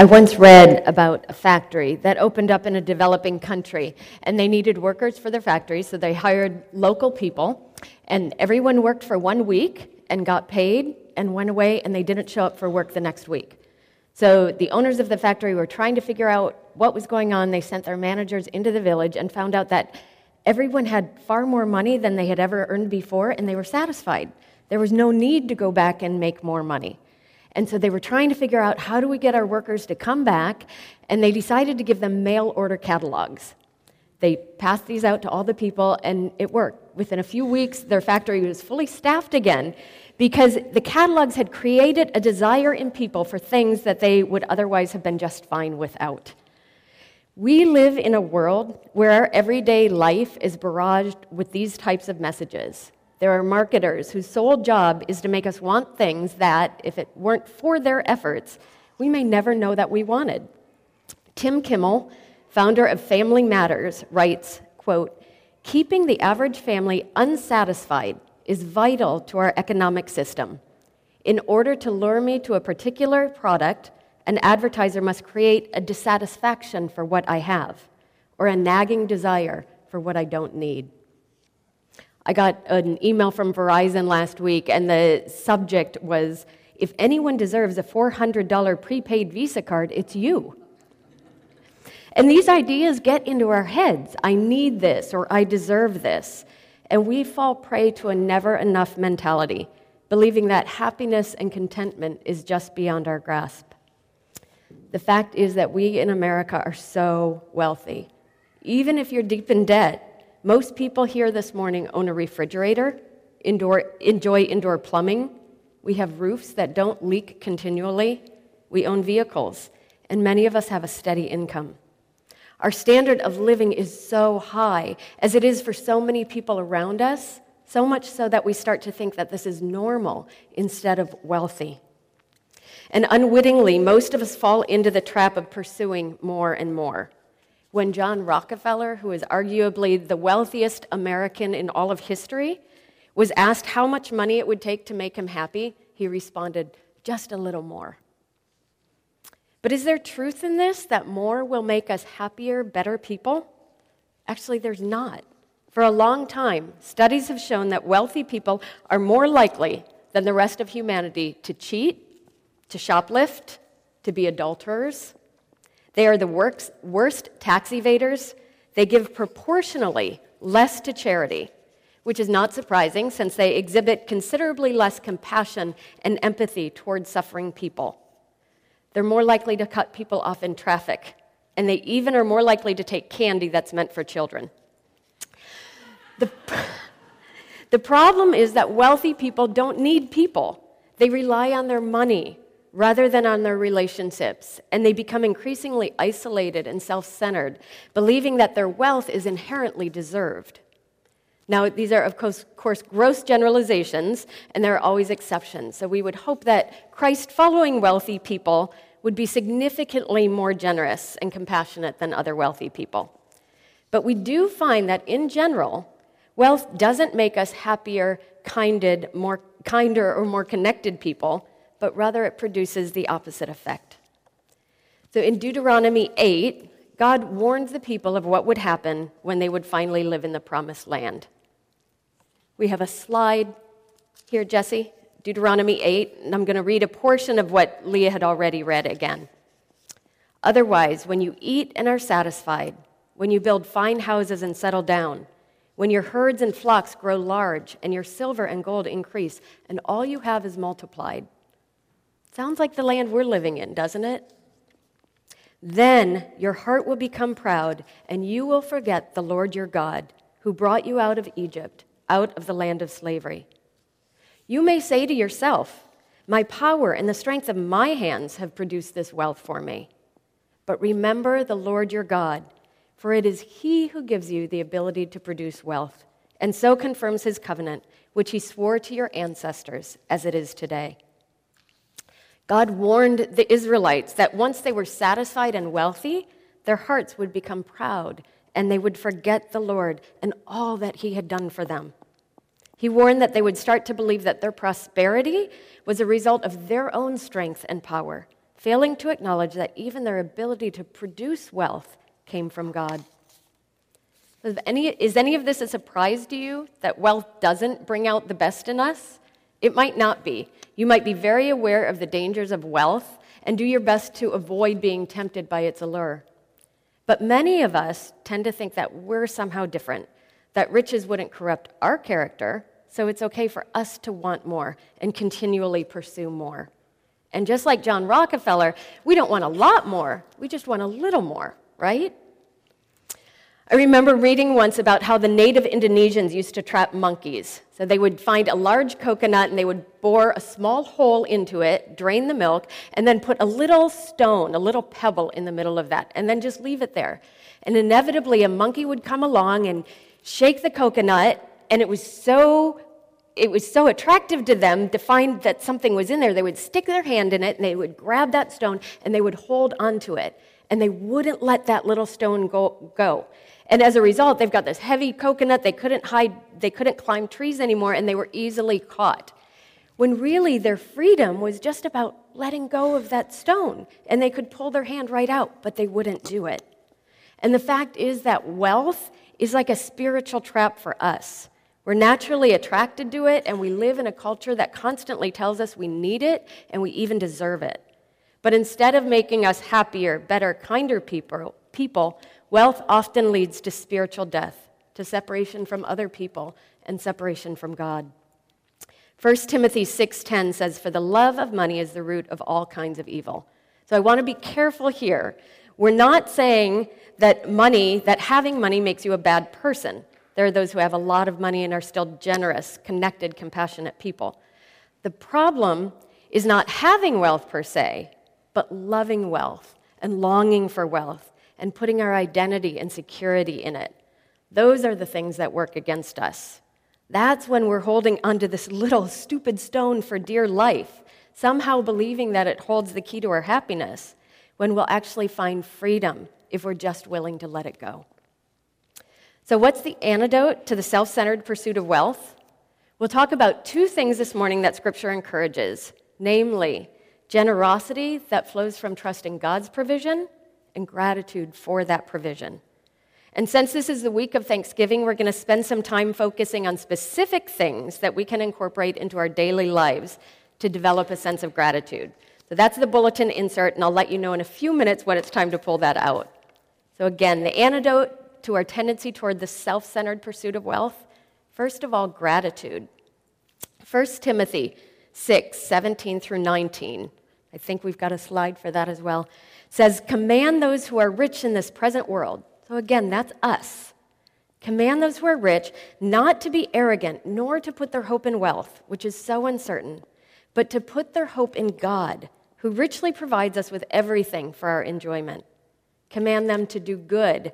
I once read about a factory that opened up in a developing country, and they needed workers for their factory, so they hired local people, and everyone worked for one week and got paid and went away, and they didn't show up for work the next week. So the owners of the factory were trying to figure out what was going on. They sent their managers into the village and found out that everyone had far more money than they had ever earned before, and they were satisfied. There was no need to go back and make more money. And so they were trying to figure out how do we get our workers to come back, and they decided to give them mail order catalogs. They passed these out to all the people, and it worked. Within a few weeks, their factory was fully staffed again because the catalogs had created a desire in people for things that they would otherwise have been just fine without. We live in a world where our everyday life is barraged with these types of messages. There are marketers whose sole job is to make us want things that, if it weren't for their efforts, we may never know that we wanted. Tim Kimmel, founder of Family Matters, writes, quote, "Keeping the average family unsatisfied is vital to our economic system. In order to lure me to a particular product, an advertiser must create a dissatisfaction for what I have or a nagging desire for what I don't need." I got an email from Verizon last week, and the subject was If anyone deserves a $400 prepaid Visa card, it's you. And these ideas get into our heads I need this, or I deserve this. And we fall prey to a never enough mentality, believing that happiness and contentment is just beyond our grasp. The fact is that we in America are so wealthy. Even if you're deep in debt, most people here this morning own a refrigerator, indoor, enjoy indoor plumbing. We have roofs that don't leak continually. We own vehicles, and many of us have a steady income. Our standard of living is so high, as it is for so many people around us, so much so that we start to think that this is normal instead of wealthy. And unwittingly, most of us fall into the trap of pursuing more and more when John Rockefeller, who is arguably the wealthiest American in all of history, was asked how much money it would take to make him happy, he responded, just a little more. But is there truth in this that more will make us happier, better people? Actually, there's not. For a long time, studies have shown that wealthy people are more likely than the rest of humanity to cheat, to shoplift, to be adulterers, they are the worst, tax evaders. They give proportionally less to charity, which is not surprising since they exhibit considerably less compassion and empathy towards suffering people. They're more likely to cut people off in traffic, and they even are more likely to take candy that's meant for children. The, the problem is that wealthy people don't need people, they rely on their money rather than on their relationships, and they become increasingly isolated and self centered, believing that their wealth is inherently deserved. Now, these are, of course, course, gross generalizations, and there are always exceptions. So we would hope that Christ following wealthy people would be significantly more generous and compassionate than other wealthy people. But we do find that in general, wealth doesn't make us happier, kinded, more, kinder, or more connected people but rather it produces the opposite effect. So in Deuteronomy 8, God warned the people of what would happen when they would finally live in the promised land. We have a slide here, Jesse, Deuteronomy 8, and I'm going to read a portion of what Leah had already read again. Otherwise, when you eat and are satisfied, when you build fine houses and settle down, when your herds and flocks grow large, and your silver and gold increase, and all you have is multiplied, Sounds like the land we're living in, doesn't it? Then your heart will become proud, and you will forget the Lord your God, who brought you out of Egypt, out of the land of slavery. You may say to yourself, My power and the strength of my hands have produced this wealth for me. But remember the Lord your God, for it is He who gives you the ability to produce wealth, and so confirms His covenant, which He swore to your ancestors, as it is today. God warned the Israelites that once they were satisfied and wealthy, their hearts would become proud and they would forget the Lord and all that He had done for them. He warned that they would start to believe that their prosperity was a result of their own strength and power, failing to acknowledge that even their ability to produce wealth came from God. Any, is any of this a surprise to you that wealth doesn't bring out the best in us? It might not be. You might be very aware of the dangers of wealth and do your best to avoid being tempted by its allure. But many of us tend to think that we're somehow different, that riches wouldn't corrupt our character, so it's okay for us to want more and continually pursue more. And just like John Rockefeller, we don't want a lot more, we just want a little more, right? I remember reading once about how the native Indonesians used to trap monkeys. So they would find a large coconut and they would bore a small hole into it, drain the milk, and then put a little stone, a little pebble in the middle of that, and then just leave it there. And inevitably, a monkey would come along and shake the coconut, and it was so it was so attractive to them to find that something was in there. They would stick their hand in it and they would grab that stone and they would hold onto it. And they wouldn't let that little stone go. go. And as a result, they've got this heavy coconut. They couldn't hide, they couldn't climb trees anymore, and they were easily caught. When really their freedom was just about letting go of that stone, and they could pull their hand right out, but they wouldn't do it. And the fact is that wealth is like a spiritual trap for us. We're naturally attracted to it, and we live in a culture that constantly tells us we need it and we even deserve it. But instead of making us happier, better, kinder people, people Wealth often leads to spiritual death, to separation from other people, and separation from God. 1 Timothy 6:10 says for the love of money is the root of all kinds of evil. So I want to be careful here. We're not saying that money, that having money makes you a bad person. There are those who have a lot of money and are still generous, connected, compassionate people. The problem is not having wealth per se, but loving wealth and longing for wealth and putting our identity and security in it. Those are the things that work against us. That's when we're holding onto this little stupid stone for dear life, somehow believing that it holds the key to our happiness, when we'll actually find freedom if we're just willing to let it go. So, what's the antidote to the self centered pursuit of wealth? We'll talk about two things this morning that Scripture encourages namely, generosity that flows from trusting God's provision and gratitude for that provision. And since this is the week of Thanksgiving, we're going to spend some time focusing on specific things that we can incorporate into our daily lives to develop a sense of gratitude. So that's the bulletin insert, and I'll let you know in a few minutes when it's time to pull that out. So, again, the antidote to our tendency toward the self centered pursuit of wealth first of all, gratitude. 1 Timothy 6 17 through 19. I think we've got a slide for that as well It says, Command those who are rich in this present world. So again, that's us. Command those who are rich not to be arrogant, nor to put their hope in wealth, which is so uncertain, but to put their hope in God, who richly provides us with everything for our enjoyment. Command them to do good,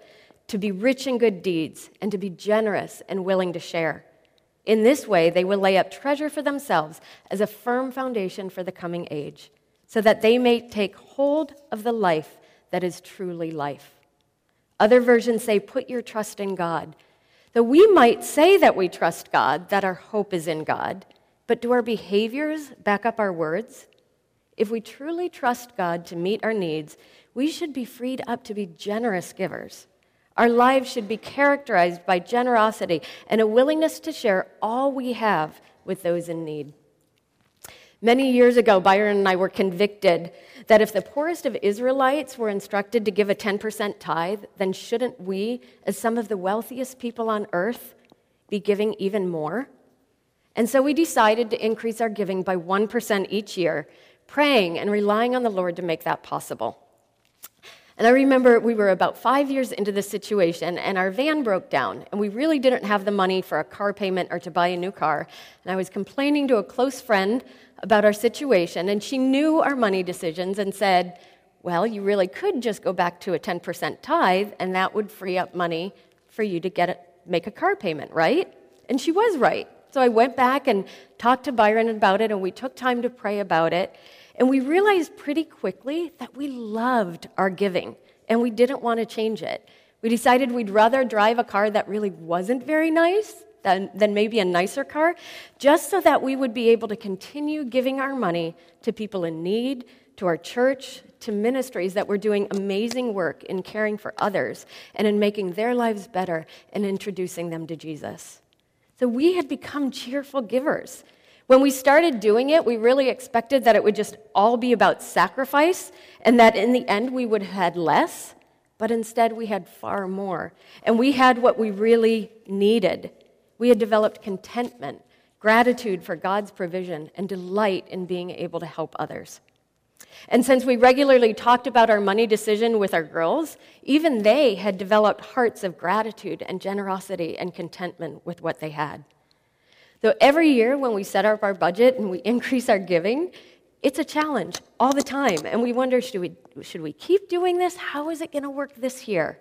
to be rich in good deeds, and to be generous and willing to share. In this way, they will lay up treasure for themselves as a firm foundation for the coming age so that they may take hold of the life that is truly life. Other versions say, Put your trust in God. Though we might say that we trust God, that our hope is in God, but do our behaviors back up our words? If we truly trust God to meet our needs, we should be freed up to be generous givers. Our lives should be characterized by generosity and a willingness to share all we have with those in need. Many years ago, Byron and I were convicted that if the poorest of Israelites were instructed to give a 10% tithe, then shouldn't we, as some of the wealthiest people on earth, be giving even more? And so we decided to increase our giving by 1% each year, praying and relying on the Lord to make that possible. And I remember we were about five years into this situation, and our van broke down, and we really didn't have the money for a car payment or to buy a new car. And I was complaining to a close friend about our situation, and she knew our money decisions and said, Well, you really could just go back to a 10% tithe, and that would free up money for you to get a, make a car payment, right? And she was right. So I went back and talked to Byron about it, and we took time to pray about it. And we realized pretty quickly that we loved our giving, and we didn't want to change it. We decided we'd rather drive a car that really wasn't very nice than, than maybe a nicer car, just so that we would be able to continue giving our money to people in need, to our church, to ministries that were doing amazing work in caring for others and in making their lives better and introducing them to Jesus. So we had become cheerful givers. When we started doing it, we really expected that it would just all be about sacrifice and that in the end we would have had less, but instead we had far more. And we had what we really needed. We had developed contentment, gratitude for God's provision, and delight in being able to help others. And since we regularly talked about our money decision with our girls, even they had developed hearts of gratitude and generosity and contentment with what they had. Though every year when we set up our budget and we increase our giving, it's a challenge all the time. And we wonder should we, should we keep doing this? How is it going to work this year?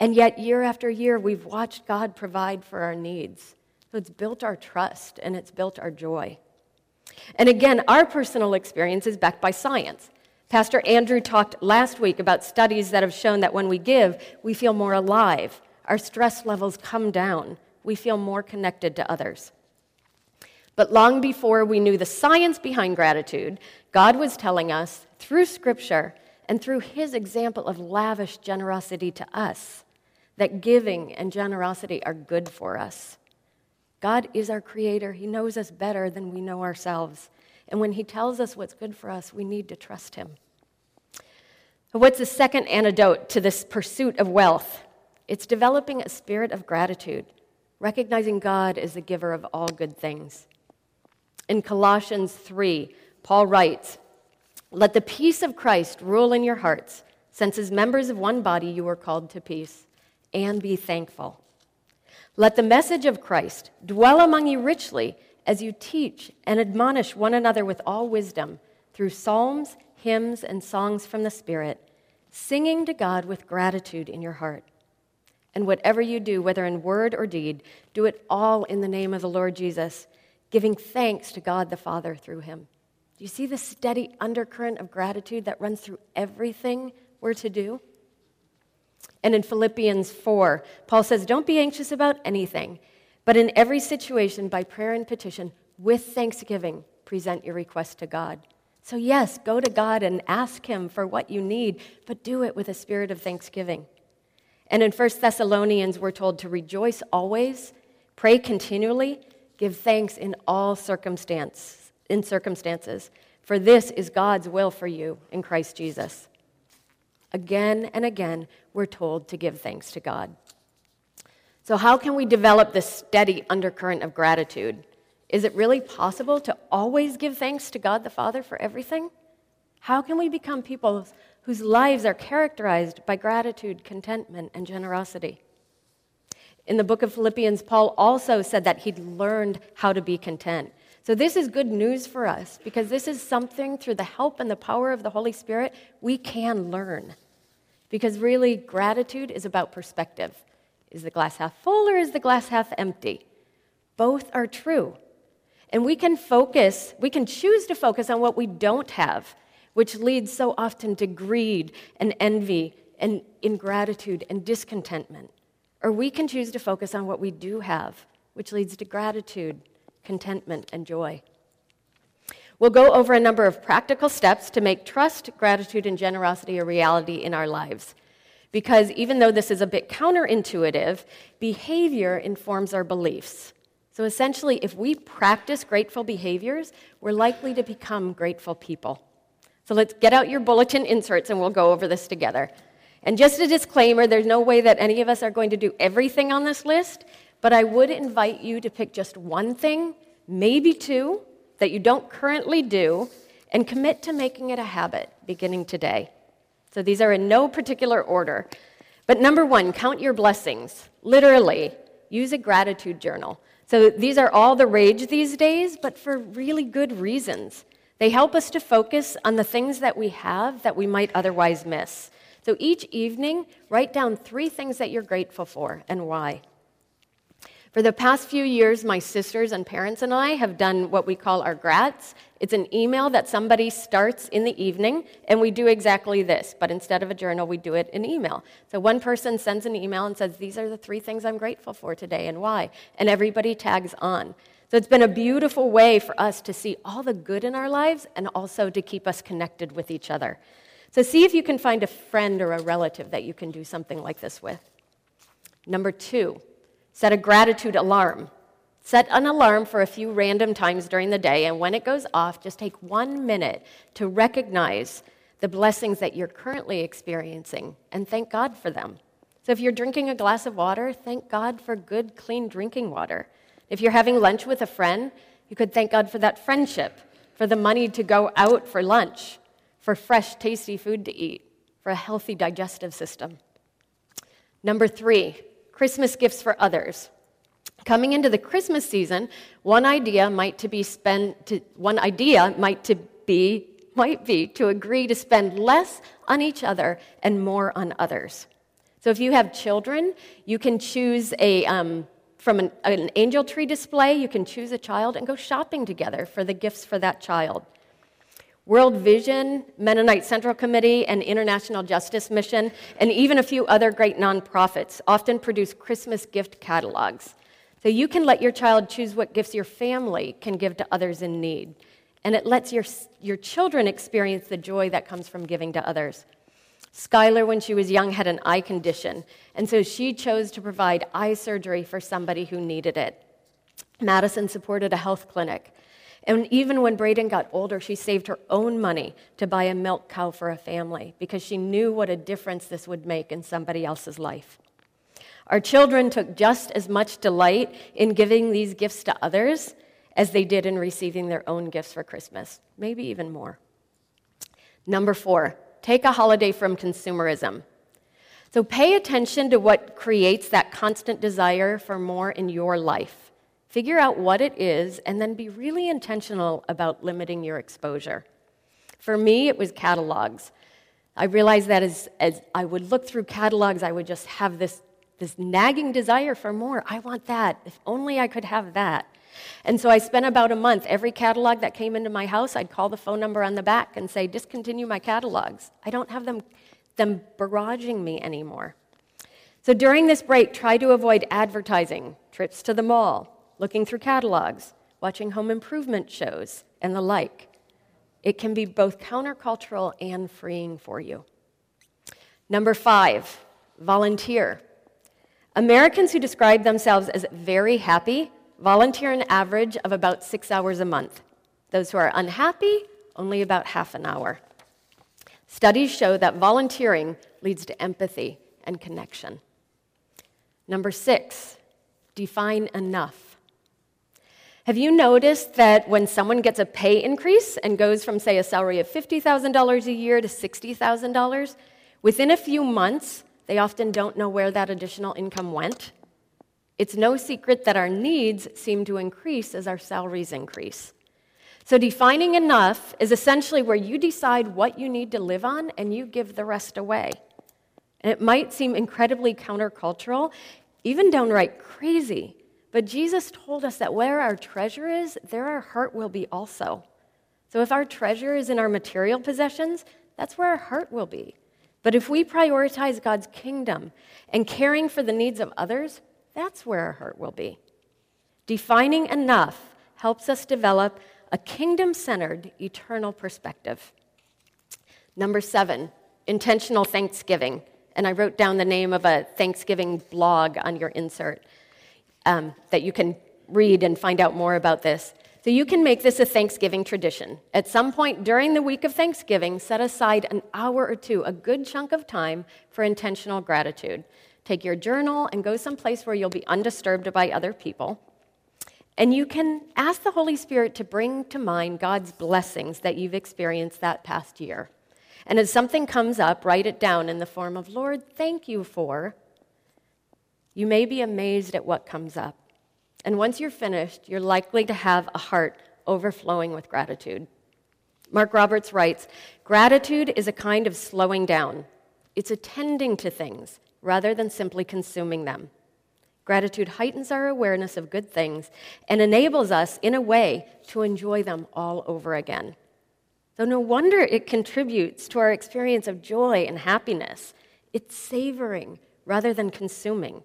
And yet, year after year, we've watched God provide for our needs. So it's built our trust and it's built our joy. And again, our personal experience is backed by science. Pastor Andrew talked last week about studies that have shown that when we give, we feel more alive, our stress levels come down, we feel more connected to others. But long before we knew the science behind gratitude, God was telling us through Scripture and through His example of lavish generosity to us that giving and generosity are good for us. God is our creator. He knows us better than we know ourselves. And when He tells us what's good for us, we need to trust Him. What's the second antidote to this pursuit of wealth? It's developing a spirit of gratitude, recognizing God as the giver of all good things. In Colossians 3, Paul writes, Let the peace of Christ rule in your hearts, since as members of one body you are called to peace, and be thankful. Let the message of Christ dwell among you richly as you teach and admonish one another with all wisdom through psalms, hymns, and songs from the Spirit, singing to God with gratitude in your heart. And whatever you do, whether in word or deed, do it all in the name of the Lord Jesus, giving thanks to God the Father through him. Do you see the steady undercurrent of gratitude that runs through everything we're to do? And in Philippians 4, Paul says, Don't be anxious about anything, but in every situation, by prayer and petition, with thanksgiving, present your request to God. So, yes, go to God and ask Him for what you need, but do it with a spirit of thanksgiving. And in 1 Thessalonians, we're told to rejoice always, pray continually, give thanks in all circumstance, in circumstances, for this is God's will for you in Christ Jesus. Again and again, we're told to give thanks to God. So, how can we develop this steady undercurrent of gratitude? Is it really possible to always give thanks to God the Father for everything? How can we become people whose lives are characterized by gratitude, contentment, and generosity? In the book of Philippians, Paul also said that he'd learned how to be content. So, this is good news for us because this is something through the help and the power of the Holy Spirit we can learn. Because really, gratitude is about perspective. Is the glass half full or is the glass half empty? Both are true. And we can focus, we can choose to focus on what we don't have, which leads so often to greed and envy and ingratitude and discontentment. Or we can choose to focus on what we do have, which leads to gratitude contentment, and joy. We'll go over a number of practical steps to make trust, gratitude, and generosity a reality in our lives. Because even though this is a bit counterintuitive, behavior informs our beliefs. So essentially, if we practice grateful behaviors, we're likely to become grateful people. So let's get out your bulletin inserts and we'll go over this together. And just a disclaimer there's no way that any of us are going to do everything on this list, but I would invite you to pick just one thing, maybe two, that you don't currently do, and commit to making it a habit beginning today. So these are in no particular order. But number one, count your blessings. Literally, use a gratitude journal. So these are all the rage these days, but for really good reasons. They help us to focus on the things that we have that we might otherwise miss. So each evening, write down three things that you're grateful for and why. For the past few years, my sisters and parents and I have done what we call our grats. It's an email that somebody starts in the evening, and we do exactly this, but instead of a journal, we do it in email. So one person sends an email and says, These are the three things I'm grateful for today, and why? And everybody tags on. So it's been a beautiful way for us to see all the good in our lives and also to keep us connected with each other. So see if you can find a friend or a relative that you can do something like this with. Number two, set a gratitude alarm. Set an alarm for a few random times during the day, and when it goes off, just take one minute to recognize the blessings that you're currently experiencing and thank God for them. So if you're drinking a glass of water, thank God for good, clean drinking water. If you're having lunch with a friend, you could thank God for that friendship, for the money to go out for lunch, for fresh, tasty food to eat, for a healthy digestive system. Number three, Christmas gifts for others. Coming into the Christmas season, one idea might to be spend to, one idea might to be might be to agree to spend less on each other and more on others. So if you have children, you can choose a um, from an, an angel tree display, you can choose a child and go shopping together for the gifts for that child. World Vision, Mennonite Central Committee, and International Justice Mission, and even a few other great nonprofits often produce Christmas gift catalogs. So you can let your child choose what gifts your family can give to others in need. And it lets your, your children experience the joy that comes from giving to others. Skylar, when she was young, had an eye condition, and so she chose to provide eye surgery for somebody who needed it. Madison supported a health clinic. And even when Braden got older, she saved her own money to buy a milk cow for a family because she knew what a difference this would make in somebody else's life. Our children took just as much delight in giving these gifts to others as they did in receiving their own gifts for Christmas, maybe even more. Number four, take a holiday from consumerism. So pay attention to what creates that constant desire for more in your life. Figure out what it is and then be really intentional about limiting your exposure. For me, it was catalogs. I realized that as, as I would look through catalogs, I would just have this, this nagging desire for more. I want that. If only I could have that. And so I spent about a month. Every catalog that came into my house, I'd call the phone number on the back and say, discontinue my catalogs. I don't have them, them barraging me anymore. So during this break, try to avoid advertising, trips to the mall, looking through catalogs, watching home improvement shows, and the like. It can be both countercultural and freeing for you. Number five, volunteer. Americans who describe themselves as very happy volunteer an average of about six hours a month. Those who are unhappy, only about half an hour. Studies show that volunteering leads to empathy and connection. Number six, define enough. Have you noticed that when someone gets a pay increase and goes from, say, a salary of $50,000 a year to $60,000, within a few months, they often don't know where that additional income went? It's no secret that our needs seem to increase as our salaries increase. So, defining enough is essentially where you decide what you need to live on and you give the rest away. And it might seem incredibly countercultural, even downright crazy, but Jesus told us that where our treasure is, there our heart will be also. So, if our treasure is in our material possessions, that's where our heart will be. But if we prioritize God's kingdom and caring for the needs of others, that's where our heart will be. Defining enough helps us develop a kingdom centered, eternal perspective. Number seven, intentional thanksgiving. And I wrote down the name of a Thanksgiving blog on your insert um, that you can read and find out more about this. So you can make this a Thanksgiving tradition. At some point during the week of Thanksgiving, set aside an hour or two, a good chunk of time for intentional gratitude. Take your journal and go someplace where you'll be undisturbed by other people. And you can ask the Holy Spirit to bring to mind God's blessings that you've experienced that past year. And as something comes up, write it down in the form of, Lord, thank you for. You may be amazed at what comes up. And once you're finished, you're likely to have a heart overflowing with gratitude. Mark Roberts writes Gratitude is a kind of slowing down, it's attending to things, rather than simply consuming them. Gratitude heightens our awareness of good things and enables us, in a way, to enjoy them all over again. So, no wonder it contributes to our experience of joy and happiness. It's savoring rather than consuming.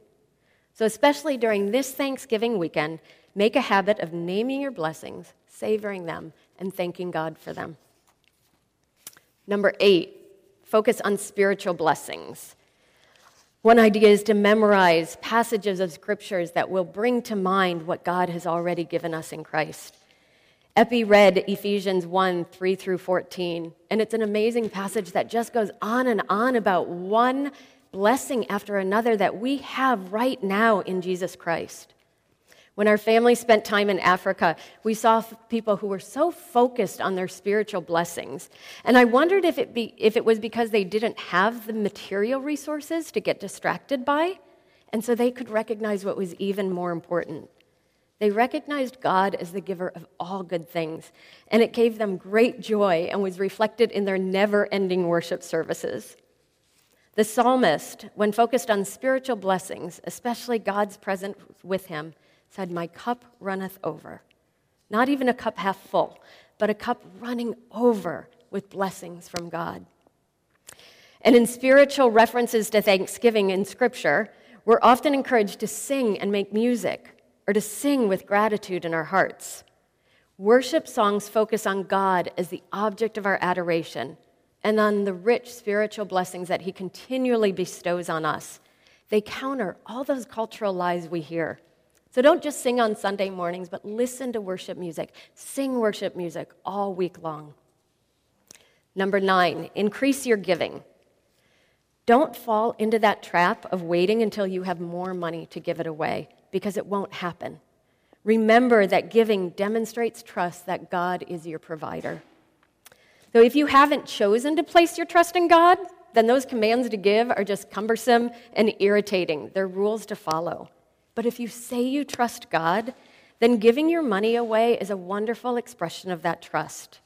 So, especially during this Thanksgiving weekend, Make a habit of naming your blessings, savoring them, and thanking God for them. Number eight, focus on spiritual blessings. One idea is to memorize passages of scriptures that will bring to mind what God has already given us in Christ. Epi read Ephesians 1 3 through 14, and it's an amazing passage that just goes on and on about one blessing after another that we have right now in Jesus Christ. When our family spent time in Africa, we saw people who were so focused on their spiritual blessings. And I wondered if it, be, if it was because they didn't have the material resources to get distracted by, and so they could recognize what was even more important. They recognized God as the giver of all good things, and it gave them great joy and was reflected in their never ending worship services. The psalmist, when focused on spiritual blessings, especially God's presence with him, said, My cup runneth over. Not even a cup half full, but a cup running over with blessings from God. And in spiritual references to Thanksgiving in Scripture, we're often encouraged to sing and make music or to sing with gratitude in our hearts. Worship songs focus on God as the object of our adoration and on the rich spiritual blessings that He continually bestows on us. They counter all those cultural lies we hear so don't just sing on Sunday mornings, but listen to worship music. Sing worship music all week long. Number nine, increase your giving. Don't fall into that trap of waiting until you have more money to give it away, because it won't happen. Remember that giving demonstrates trust that God is your provider. So if you haven't chosen to place your trust in God, then those commands to give are just cumbersome and irritating. They're rules to follow. But if you say you trust God, then giving your money away is a wonderful expression of that trust.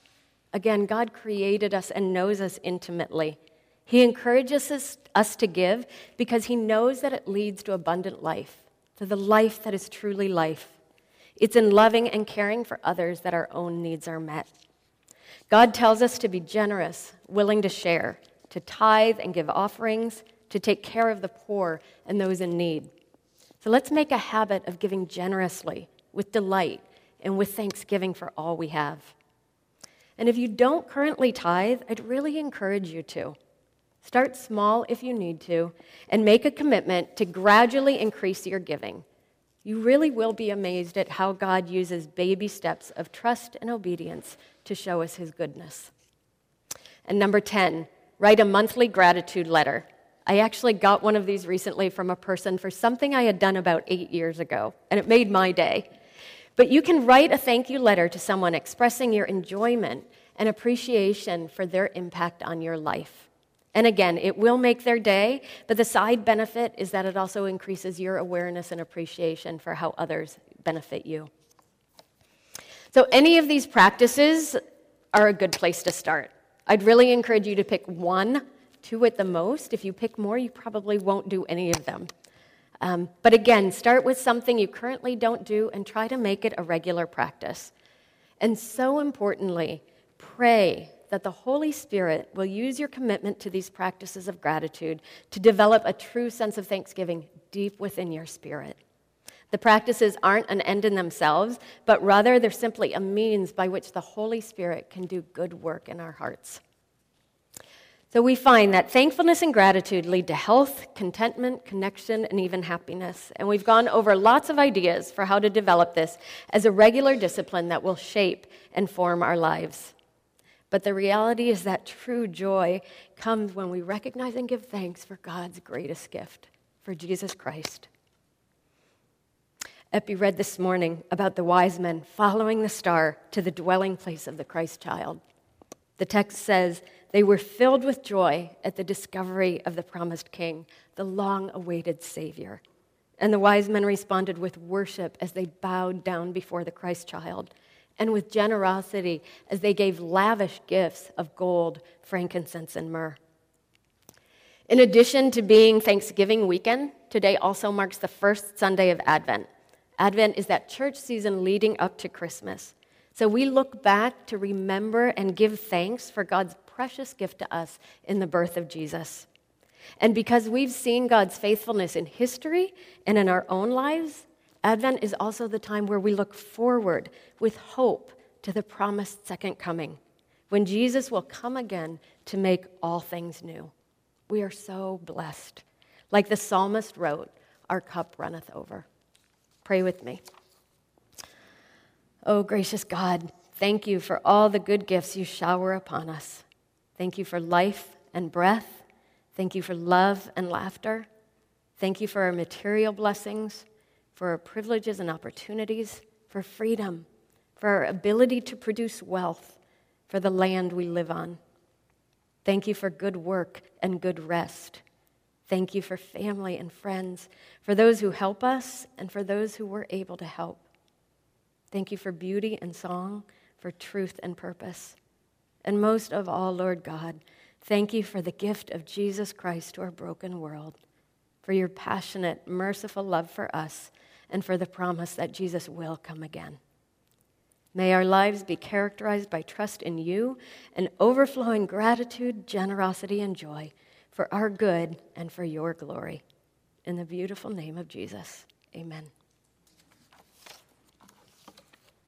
Again, God created us and knows us intimately. He encourages us, us, to give because He knows that it leads to abundant life, to the life that is truly life. It's in loving and caring for others that our own needs are met. God tells us to be generous, willing to share, to tithe and give offerings, to take care of the poor and those in need. So let's make a habit of giving generously, with delight, and with thanksgiving for all we have. And if you don't currently tithe, I'd really encourage you to. Start small if you need to, and make a commitment to gradually increase your giving. You really will be amazed at how God uses baby steps of trust and obedience to show us his goodness. And number 10, write a monthly gratitude letter. I actually got one of these recently from a person for something I had done about eight years ago, and it made my day. But you can write a thank you letter to someone expressing your enjoyment and appreciation for their impact on your life. And again, it will make their day, but the side benefit is that it also increases your awareness and appreciation for how others benefit you. So, any of these practices are a good place to start. I'd really encourage you to pick one two at the most. If you pick more, you probably won't do any of them. Um, but again, start with something you currently don't do and try to make it a regular practice. And so importantly, pray that the Holy Spirit will use your commitment to these practices of gratitude to develop a true sense of thanksgiving deep within your spirit. The practices aren't an end in themselves, but rather they're simply a means by which the Holy Spirit can do good work in our hearts. So we find that thankfulness and gratitude lead to health, contentment, connection, and even happiness. And we've gone over lots of ideas for how to develop this as a regular discipline that will shape and form our lives. But the reality is that true joy comes when we recognize and give thanks for God's greatest gift, for Jesus Christ. Epi read this morning about the wise men following the star to the dwelling place of the Christ child. The text says, they were filled with joy at the discovery of the promised king, the long awaited Savior. And the wise men responded with worship as they bowed down before the Christ child, and with generosity as they gave lavish gifts of gold, frankincense, and myrrh. In addition to being Thanksgiving weekend, today also marks the first Sunday of Advent. Advent is that church season leading up to Christmas. So we look back to remember and give thanks for God's precious gift to us in the birth of Jesus. And because we've seen God's faithfulness in history and in our own lives, Advent is also the time where we look forward with hope to the promised second coming, when Jesus will come again to make all things new. We are so blessed. Like the psalmist wrote, our cup runneth over. Pray with me. Oh, gracious God, thank you for all the good gifts you shower upon us. Thank you for life and breath. Thank you for love and laughter. Thank you for our material blessings, for our privileges and opportunities, for freedom, for our ability to produce wealth, for the land we live on. Thank you for good work and good rest. Thank you for family and friends, for those who help us and for those who we're able to help. Thank you for beauty and song, for truth and purpose. And most of all, Lord God, thank you for the gift of Jesus Christ to our broken world, for your passionate, merciful love for us, and for the promise that Jesus will come again. May our lives be characterized by trust in you and overflowing gratitude, generosity, and joy for our good and for your glory. In the beautiful name of Jesus, amen.